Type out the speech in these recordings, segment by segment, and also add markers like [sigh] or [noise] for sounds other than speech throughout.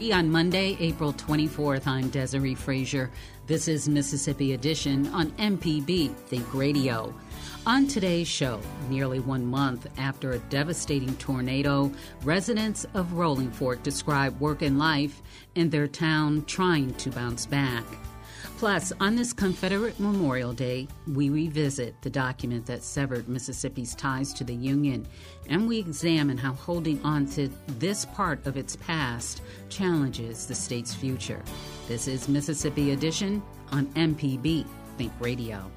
On Monday, April 24th, I'm Desiree Frazier. This is Mississippi Edition on MPB Think Radio. On today's show, nearly one month after a devastating tornado, residents of Rolling Fork describe work and life in their town trying to bounce back. Plus, on this Confederate Memorial Day, we revisit the document that severed Mississippi's ties to the Union, and we examine how holding on to this part of its past challenges the state's future. This is Mississippi Edition on MPB Think Radio.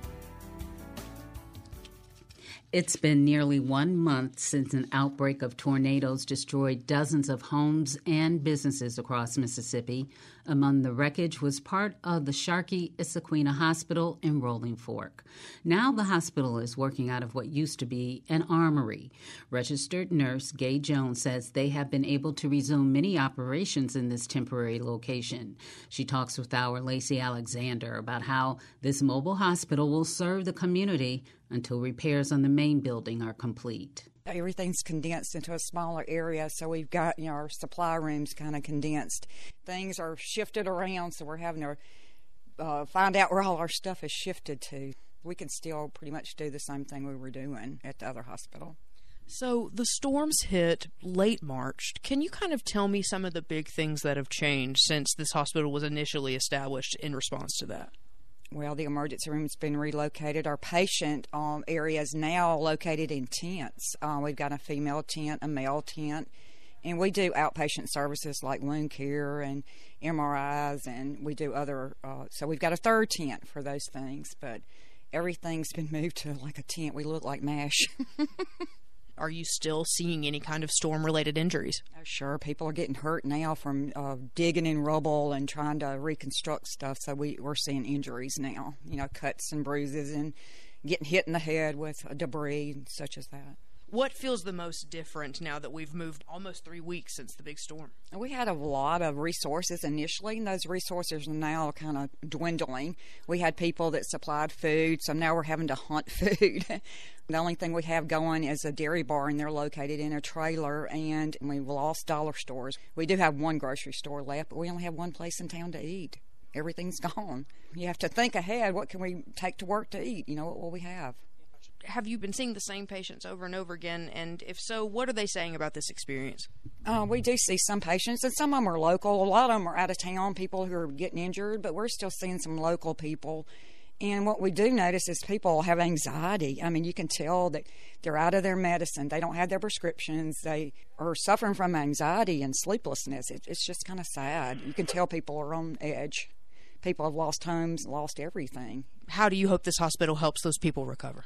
It's been nearly one month since an outbreak of tornadoes destroyed dozens of homes and businesses across Mississippi. Among the wreckage was part of the Sharkey Issaquena Hospital in Rolling Fork. Now the hospital is working out of what used to be an armory. Registered nurse Gay Jones says they have been able to resume many operations in this temporary location. She talks with our Lacey Alexander about how this mobile hospital will serve the community until repairs on the main building are complete. Everything's condensed into a smaller area, so we've got you know our supply rooms kind of condensed. Things are shifted around, so we're having to uh, find out where all our stuff is shifted to. We can still pretty much do the same thing we were doing at the other hospital. So the storms hit late March. Can you kind of tell me some of the big things that have changed since this hospital was initially established in response to that? Well, the emergency room's been relocated. Our patient um, area is now located in tents. Uh, we've got a female tent, a male tent, and we do outpatient services like wound care and MRIs, and we do other. Uh, so we've got a third tent for those things, but everything's been [laughs] moved to like a tent. We look like MASH. [laughs] Are you still seeing any kind of storm related injuries? Oh, sure. People are getting hurt now from uh, digging in rubble and trying to reconstruct stuff. So we, we're seeing injuries now, you know, cuts and bruises and getting hit in the head with debris such as that. What feels the most different now that we've moved almost three weeks since the big storm? We had a lot of resources initially, and those resources are now kind of dwindling. We had people that supplied food, so now we're having to hunt [laughs] food. the only thing we have going is a dairy bar, and they're located in a trailer, and we've lost dollar stores. We do have one grocery store left, but we only have one place in town to eat. Everything's [laughs] gone. You have to think ahead. What can we take to work to eat? You know, what will we have? Have you been seeing the same patients over and over again? And if so, what are they saying about this experience? Uh, we do see some patients, and some of them are local. A lot of them are out of town, people who are getting injured, but we're still seeing some local people. And what we do notice is people have anxiety. I mean, you can tell that they're out of their medicine. They don't have their prescriptions. They are suffering from anxiety and sleeplessness. It, it's just kind of sad. You can tell people are on edge. People have lost homes, lost everything. How do you hope this hospital helps those people recover?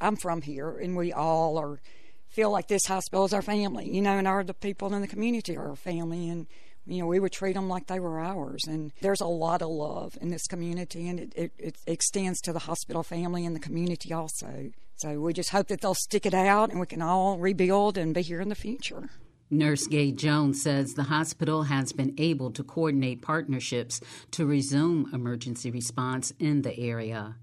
I'm from here, and we all are feel like this hospital is our family, you know, and our the people in the community are our family, and you know we would treat them like they were ours. And there's a lot of love in this community, and it, it, it extends to the hospital family and the community also. So we just hope that they'll stick it out, and we can all rebuild and be here in the future. Nurse Gay Jones says the hospital has been able to coordinate partnerships to resume emergency response in the area.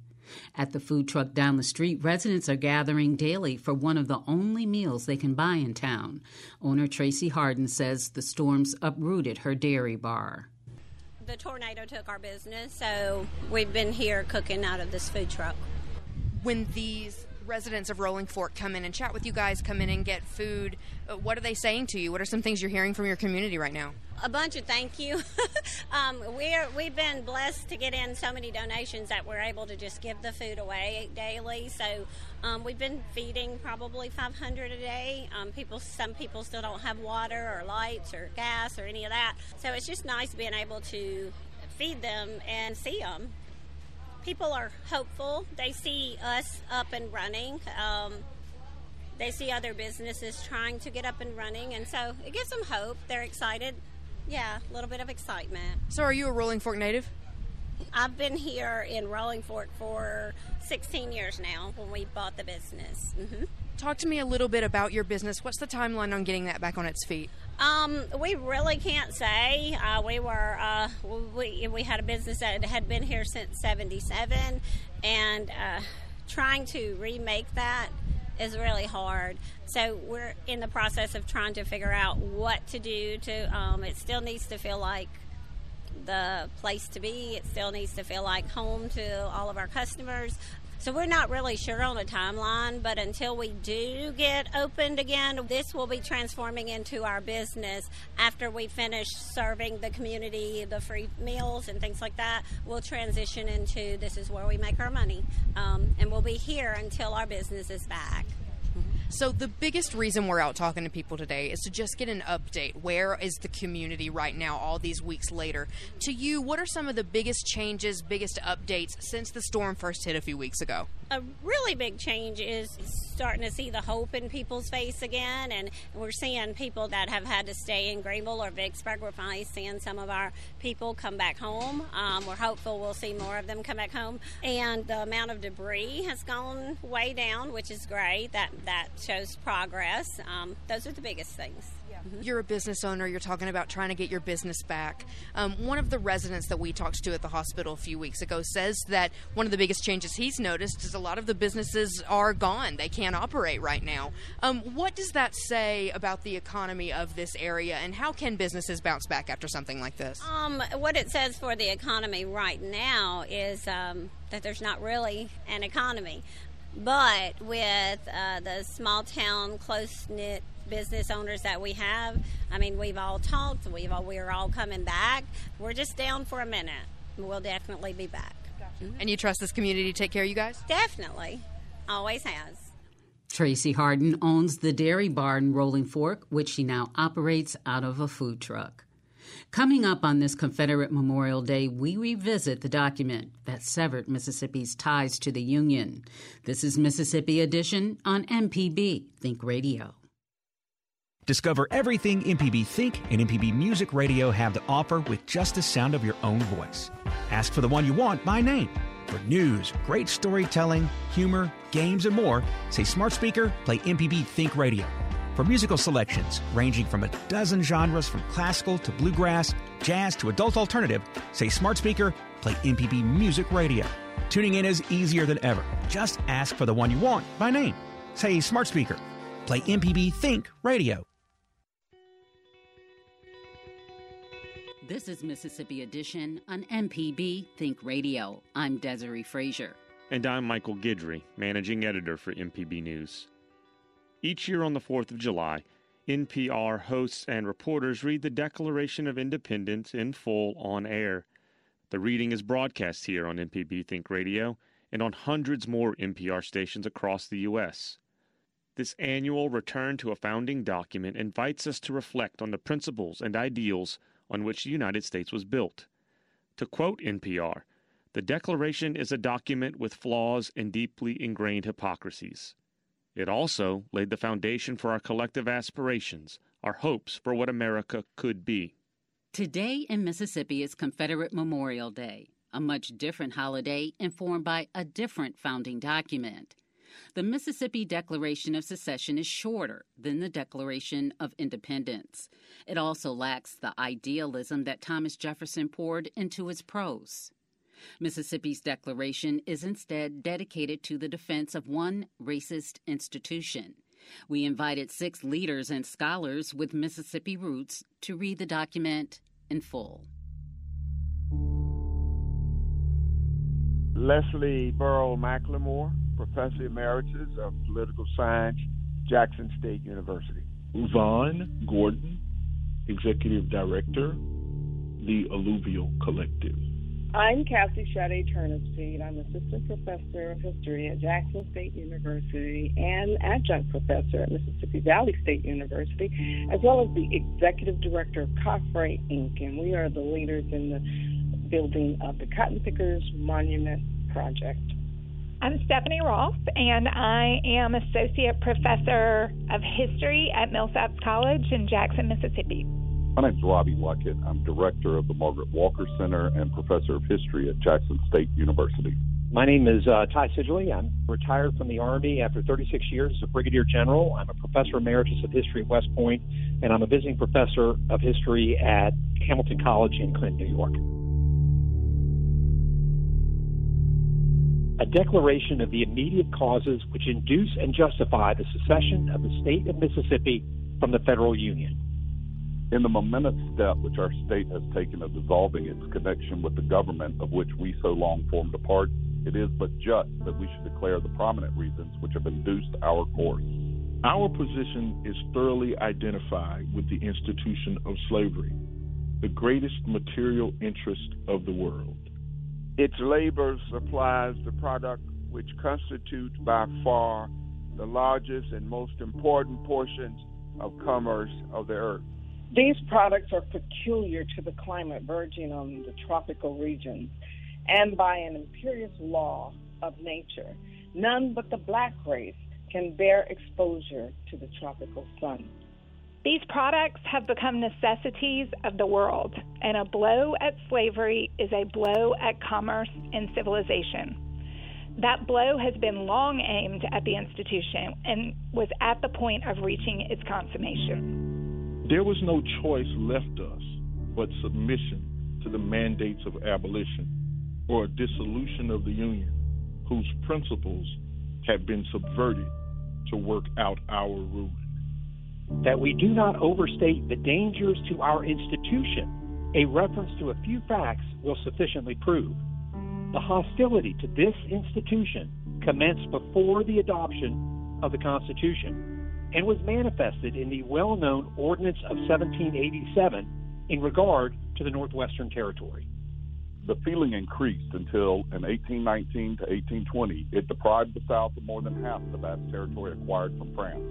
At the food truck down the street, residents are gathering daily for one of the only meals they can buy in town. Owner Tracy Harden says the storms uprooted her dairy bar. The tornado took our business, so we've been here cooking out of this food truck. When these residents of Rolling Fork come in and chat with you guys, come in and get food, uh, what are they saying to you? What are some things you're hearing from your community right now? A bunch of thank you. [laughs] um, we're we've been blessed to get in so many donations that we're able to just give the food away daily. So um, we've been feeding probably 500 a day. Um, people, some people still don't have water or lights or gas or any of that. So it's just nice being able to feed them and see them people are hopeful. They see us up and running. Um, they see other businesses trying to get up and running, and so it gives them hope. They're excited. Yeah, a little bit of excitement. So, are you a Rolling Fork native? I've been here in Rolling Fork for 16 years now when we bought the business. Mm-hmm. Talk to me a little bit about your business. What's the timeline on getting that back on its feet? Um, we really can't say. Uh, we were uh, we we had a business that had been here since '77, and uh, trying to remake that is really hard. So we're in the process of trying to figure out what to do. To um, it still needs to feel like the place to be. It still needs to feel like home to all of our customers. So we're not really sure on a timeline, but until we do get opened again, this will be transforming into our business. After we finish serving the community, the free meals and things like that, we'll transition into this is where we make our money. Um, and we'll be here until our business is back. So, the biggest reason we're out talking to people today is to just get an update. Where is the community right now, all these weeks later? To you, what are some of the biggest changes, biggest updates since the storm first hit a few weeks ago? A really big change is starting to see the hope in people's face again, and we're seeing people that have had to stay in Greenville or Vicksburg. We're finally seeing some of our people come back home. Um, we're hopeful we'll see more of them come back home, and the amount of debris has gone way down, which is great. That that shows progress. Um, those are the biggest things. Mm-hmm. You're a business owner. You're talking about trying to get your business back. Um, one of the residents that we talked to at the hospital a few weeks ago says that one of the biggest changes he's noticed is a lot of the businesses are gone. They can't operate right now. Um, what does that say about the economy of this area, and how can businesses bounce back after something like this? Um, what it says for the economy right now is um, that there's not really an economy. But with uh, the small town, close knit business owners that we have, I mean, we've all talked. We've all, we're all coming back. We're just down for a minute. We'll definitely be back. Mm-hmm. And you trust this community to take care of you guys? Definitely, always has. Tracy Harden owns the Dairy Bar in Rolling Fork, which she now operates out of a food truck. Coming up on this Confederate Memorial Day, we revisit the document that severed Mississippi's ties to the Union. This is Mississippi Edition on MPB Think Radio. Discover everything MPB Think and MPB Music Radio have to offer with just the sound of your own voice. Ask for the one you want by name. For news, great storytelling, humor, games, and more, say smart speaker, play MPB Think Radio. For musical selections ranging from a dozen genres from classical to bluegrass, jazz to adult alternative, say smart speaker, play MPB Music Radio. Tuning in is easier than ever. Just ask for the one you want by name. Say smart speaker, play MPB Think Radio. This is Mississippi Edition on MPB Think Radio. I'm Desiree Frazier. And I'm Michael Guidry, managing editor for MPB News. Each year on the 4th of July, NPR hosts and reporters read the Declaration of Independence in full on air. The reading is broadcast here on MPB Think Radio and on hundreds more NPR stations across the U.S. This annual return to a founding document invites us to reflect on the principles and ideals on which the United States was built. To quote NPR, the Declaration is a document with flaws and deeply ingrained hypocrisies. It also laid the foundation for our collective aspirations, our hopes for what America could be. Today in Mississippi is Confederate Memorial Day, a much different holiday informed by a different founding document. The Mississippi Declaration of Secession is shorter than the Declaration of Independence. It also lacks the idealism that Thomas Jefferson poured into its prose. Mississippi's declaration is instead dedicated to the defense of one racist institution. We invited six leaders and scholars with Mississippi roots to read the document in full. Leslie Burl McLemore, Professor Emeritus of Political Science, Jackson State University. Vaughn Gordon, Executive Director, the Alluvial Collective. I'm Cassie Sade Turnipseed. I'm Assistant Professor of History at Jackson State University and Adjunct Professor at Mississippi Valley State University, as well as the Executive Director of COFRE Inc., and we are the leaders in the building of the Cotton Pickers Monument Project. I'm Stephanie Rolph, and I am Associate Professor of History at Millsaps College in Jackson, Mississippi. My name is Robbie Luckett. I'm Director of the Margaret Walker Center and Professor of History at Jackson State University. My name is uh, Ty Seidule. I'm retired from the Army after 36 years as a Brigadier General. I'm a Professor Emeritus of History at West Point, and I'm a visiting Professor of History at Hamilton College in Clinton, New York. a declaration of the immediate causes which induce and justify the secession of the state of Mississippi from the federal union. In the momentous step which our state has taken of dissolving its connection with the government of which we so long formed a part, it is but just that we should declare the prominent reasons which have induced our course. Our position is thoroughly identified with the institution of slavery, the greatest material interest of the world. Its labor supplies the product which constitutes by far the largest and most important portions of commerce of the earth. These products are peculiar to the climate verging on the tropical regions, and by an imperious law of nature, none but the black race can bear exposure to the tropical sun. These products have become necessities of the world, and a blow at slavery is a blow at commerce and civilization. That blow has been long aimed at the institution and was at the point of reaching its consummation. There was no choice left us but submission to the mandates of abolition or a dissolution of the Union, whose principles had been subverted to work out our ruin that we do not overstate the dangers to our institution, a reference to a few facts will sufficiently prove. The hostility to this institution commenced before the adoption of the Constitution and was manifested in the well known Ordinance of 1787 in regard to the Northwestern Territory. The feeling increased until in 1819 to 1820 it deprived the South of more than half the vast territory acquired from France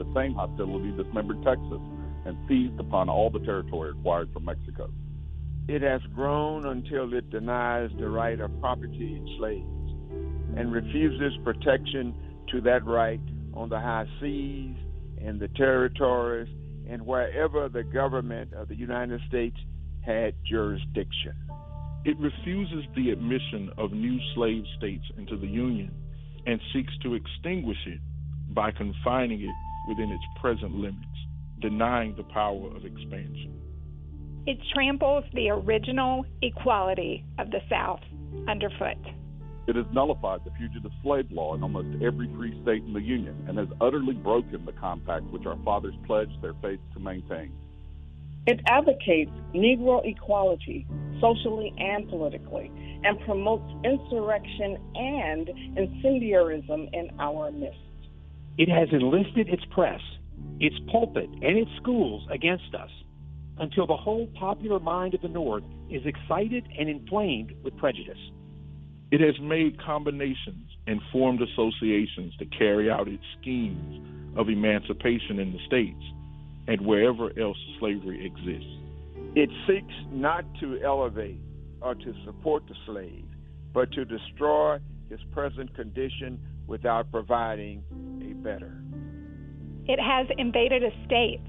the same hostility dismembered Texas and seized upon all the territory acquired from Mexico. It has grown until it denies the right of property in slaves and refuses protection to that right on the high seas and the territories and wherever the government of the United States had jurisdiction. It refuses the admission of new slave states into the Union and seeks to extinguish it by confining it within its present limits, denying the power of expansion. It tramples the original equality of the South underfoot. It has nullified the fugitive slave law in almost every free state in the Union and has utterly broken the compact which our fathers pledged their faith to maintain. It advocates Negro equality socially and politically and promotes insurrection and incendiarism in our midst. It has enlisted its press, its pulpit, and its schools against us until the whole popular mind of the North is excited and inflamed with prejudice. It has made combinations and formed associations to carry out its schemes of emancipation in the states and wherever else slavery exists. It seeks not to elevate or to support the slave, but to destroy his present condition without providing a better. It has invaded a state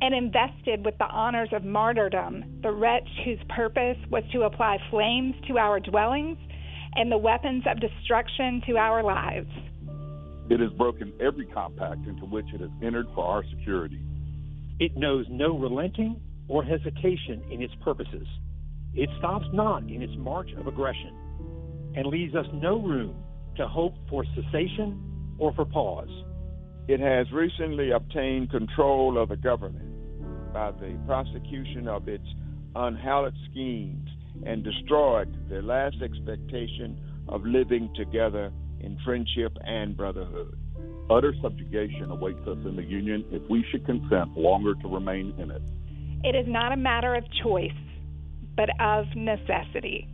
and invested with the honors of martyrdom the wretch whose purpose was to apply flames to our dwellings and the weapons of destruction to our lives. It has broken every compact into which it has entered for our security. It knows no relenting or hesitation in its purposes. It stops not in its march of aggression and leaves us no room to hope for cessation or for pause. It has recently obtained control of the government by the prosecution of its unhallowed schemes and destroyed the last expectation of living together in friendship and brotherhood. Utter subjugation awaits us in the Union if we should consent longer to remain in it. It is not a matter of choice, but of necessity.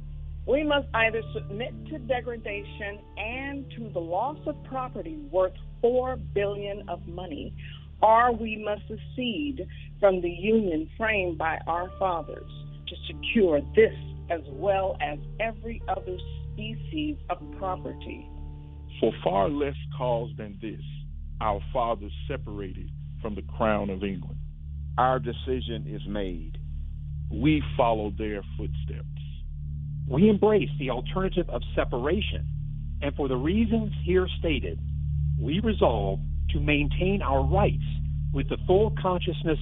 We must either submit to degradation and to the loss of property worth four billion of money, or we must secede from the union framed by our fathers to secure this as well as every other species of property. For far less cause than this, our fathers separated from the crown of England. Our decision is made. We follow their footsteps. We embrace the alternative of separation, and for the reasons here stated, we resolve to maintain our rights with the full consciousness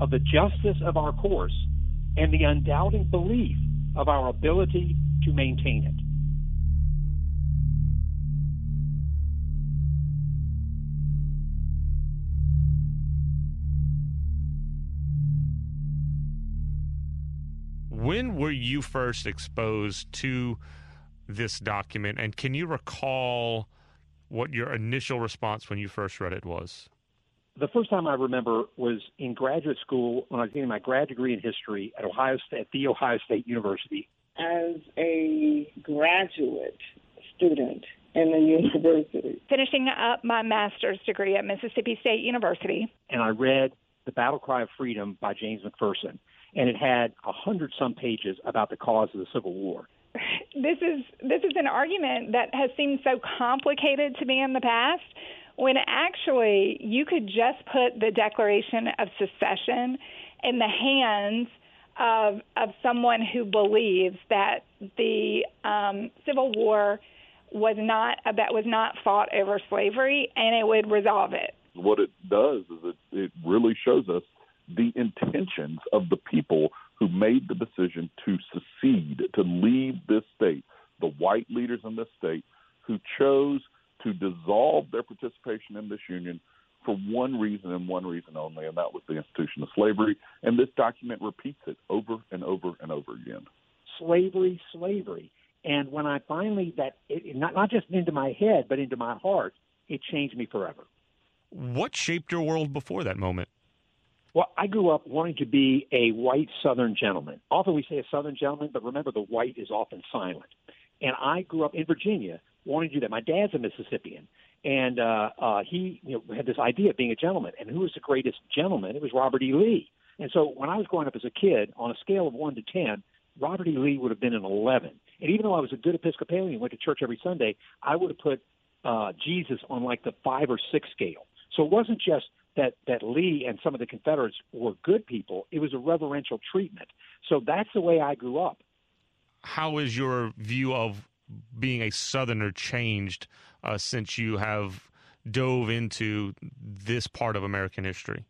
of the justice of our course and the undoubting belief of our ability to maintain it. When were you first exposed to this document, and can you recall what your initial response when you first read it was? The first time I remember was in graduate school when I was getting my grad degree in history at Ohio State, at the Ohio State University. As a graduate student in the university, Finishing up my master's degree at Mississippi State University. and I read The Battle Cry of Freedom by James McPherson, and it had a hundred some pages about the cause of the Civil War. [laughs] This is this is an argument that has seemed so complicated to me in the past when actually you could just put the Declaration of Secession in the hands of of someone who believes that the um, Civil War was not that was not fought over slavery, and it would resolve it. What it does is it, it really shows us the intentions of the people who made the decision to secede, to leave this state, the white leaders in this state who chose to dissolve their participation in this union for one reason and one reason only, and that was the institution of slavery. And this document repeats it over and over and over again. Slavery, slavery. And when I finally that it, not not just into my head but into my heart, it changed me forever. What shaped your world before that moment? Well, I grew up wanting to be a white Southern gentleman. Often we say a Southern gentleman, but remember the white is often silent. And I grew up in Virginia wanting to do that. My dad's a Mississippian, and uh, uh, he you know, had this idea of being a gentleman. And who was the greatest gentleman? It was Robert E. Lee. And so when I was growing up as a kid, on a scale of one to ten, Robert E. Lee would have been an eleven. And even though I was a good Episcopalian, went to church every Sunday, I would have put uh, Jesus on like the five or six scale. So it wasn't just that that Lee and some of the Confederates were good people; it was a reverential treatment. So that's the way I grew up. How is your view of being a Southerner changed uh, since you have dove into this part of American history?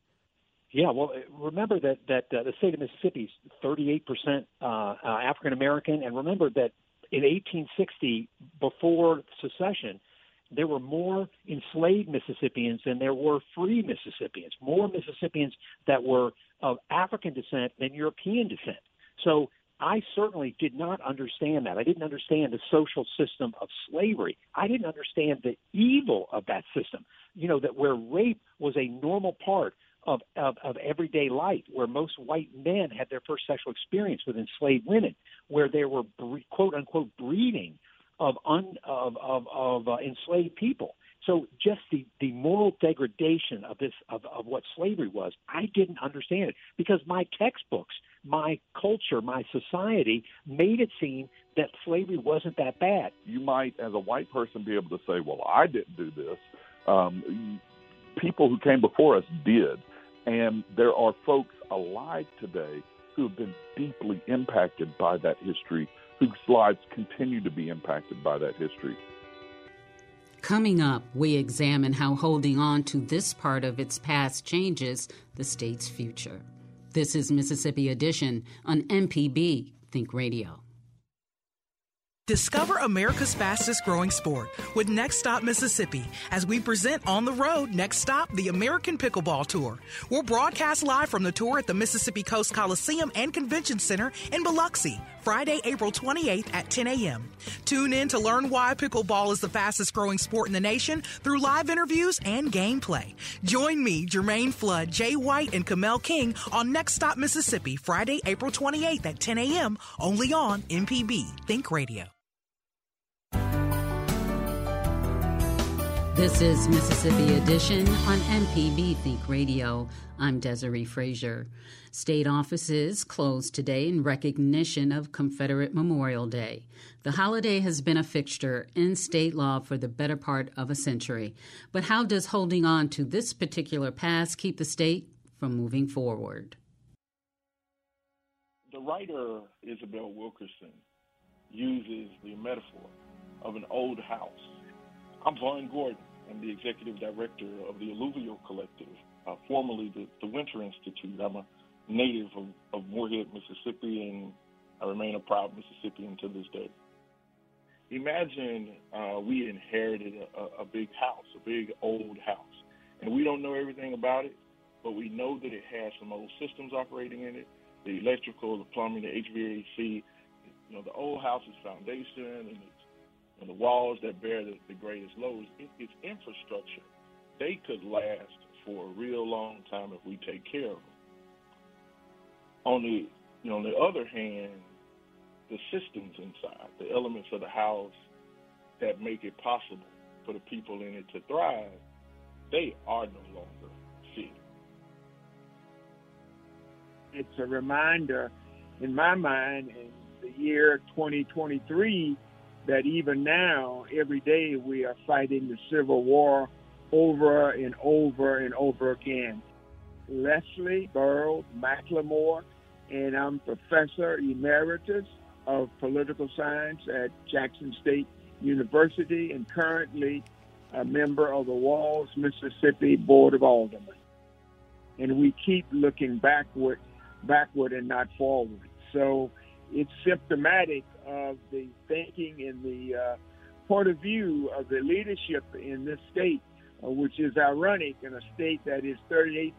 Yeah, well, remember that that uh, the state of Mississippi is 38 percent uh, uh, African American, and remember that in 1860, before secession, there were more enslaved Mississippians than there were free Mississippians. More Mississippians that were of African descent than European descent. So I certainly did not understand that. I didn't understand the social system of slavery. I didn't understand the evil of that system. You know, that where rape was a normal part of, of, of everyday life, where most white men had their first sexual experience with enslaved women, where there were bre- quote unquote breeding of un, of of, of uh, enslaved people. So just the, the moral degradation of this of, of what slavery was, I didn't understand it because my textbooks, my culture, my society made it seem that slavery wasn't that bad. You might, as a white person, be able to say, "Well, I didn't do this." Um, people who came before us did, and there are folks alive today who have been deeply impacted by that history, whose lives continue to be impacted by that history. Coming up, we examine how holding on to this part of its past changes the state's future. This is Mississippi Edition on MPB Think Radio. Discover America's fastest growing sport with Next Stop Mississippi as we present on the road Next Stop, the American Pickleball Tour. We'll broadcast live from the tour at the Mississippi Coast Coliseum and Convention Center in Biloxi, Friday, April 28th at 10 a.m. Tune in to learn why pickleball is the fastest growing sport in the nation through live interviews and gameplay. Join me, Jermaine Flood, Jay White, and Kamel King on Next Stop Mississippi, Friday, April 28th at 10 a.m. only on MPB Think Radio. This is Mississippi Edition on MPB Think Radio. I'm Desiree Frazier. State offices closed today in recognition of Confederate Memorial Day. The holiday has been a fixture in state law for the better part of a century. But how does holding on to this particular past keep the state from moving forward? The writer Isabel Wilkerson uses the metaphor of an old house I'm Vaughn Gordon. I'm the executive director of the Alluvial Collective, uh, formerly the, the, Winter Institute. I'm a native of, of Moorhead, Mississippi, and I remain a proud Mississippian to this day. Imagine uh, we inherited a, a big house, a big old house, and we don't know everything about it, but we know that it has some old systems operating in it, the electrical, the plumbing, the HVAC. You know, the old house's foundation and its and the walls that bear the, the greatest loads, it, its infrastructure, they could last for a real long time if we take care of them. On the you know, on the other hand, the systems inside, the elements of the house that make it possible for the people in it to thrive, they are no longer fit. It's a reminder in my mind in the year 2023 that even now, every day, we are fighting the Civil War over and over and over again. Leslie Burl McLemore, and I'm Professor Emeritus of Political Science at Jackson State University and currently a member of the Walls, Mississippi Board of Aldermen. And we keep looking backward, backward and not forward. So it's symptomatic of the thinking and the uh, point of view of the leadership in this state, uh, which is ironic in a state that is 38%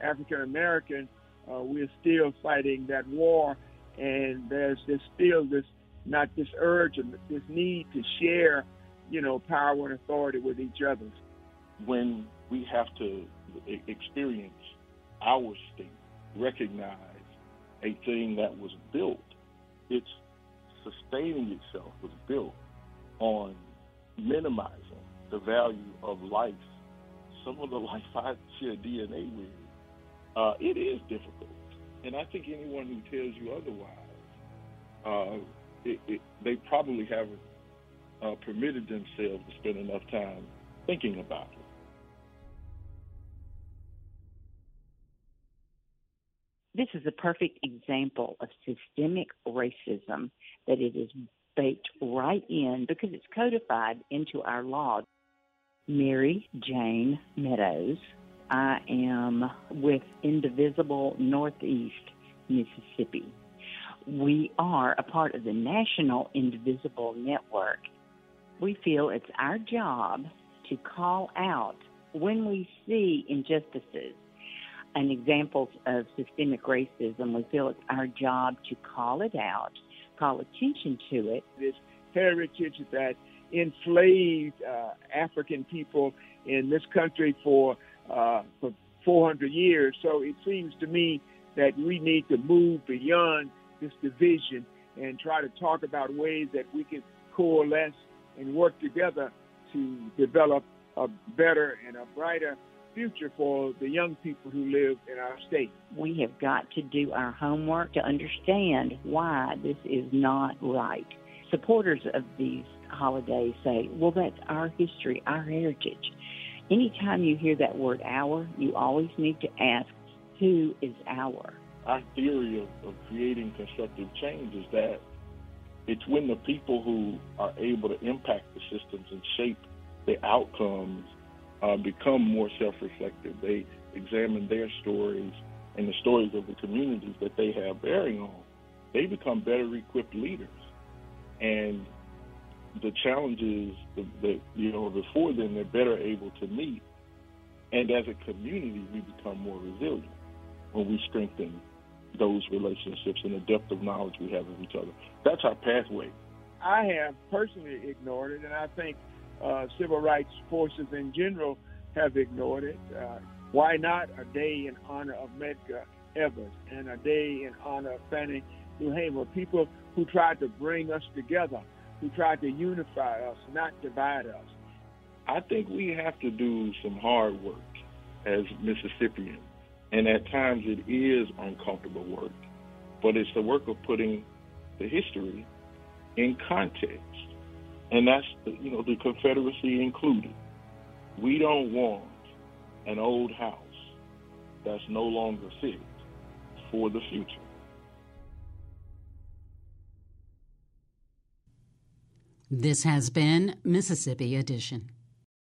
African American. Uh, we're still fighting that war, and there's, still this not this urge and this need to share, you know, power and authority with each other. When we have to experience our state, recognize a thing that was built, it's sustaining itself was built on minimizing the value of life. Some of the [laughs] life I share DNA with, uh, it is difficult. And I think anyone who tells you otherwise, uh, it, it, they probably haven't uh, permitted themselves to spend enough time thinking about it. This is a perfect example of systemic racism that it is baked right in because it's codified into our law. Mary Jane Meadows. I am with Indivisible Northeast Mississippi. We are a part of the National Indivisible Network. We feel it's our job to call out when we see injustices and examples of systemic racism. We feel it's our job to call it out call attention to it. This heritage that enslaved uh, African people in this country for uh, for 400 years. So it seems to me that we need to move beyond this division and try to talk about ways that we can coalesce and work together to develop a better and a brighter future for the young people who live in our state. We have got to do our homework to understand why this is not right. Supporters of these holidays say, well, that's our history, our heritage. Anytime you hear that word our, you always need to ask, who is our? Our theory of, of creating constructive change is that it's when the people who are able to impact the systems and shape the outcomes uh, become more self-reflective. They examine their stories and the stories of the communities that they have bearing on. They become better equipped leaders. and the challenges that you know before then they're better able to meet. And as a community, we become more resilient when we strengthen those relationships and the depth of knowledge we have of each other. That's our pathway. I have personally ignored it, and I think uh, civil rights forces in general have ignored it. Uh, why not a day in honor of Medgar Evers and a day in honor of Fannie Lou Hamer, people who tried to bring us together, who tried to unify us, not divide us. I think we have to do some hard work as Mississippians, and at times it is uncomfortable work, but it's the work of putting the history in context, and that's you know the Confederacy included. We don't want an old house that's no longer fit for the future. This has been Mississippi Edition.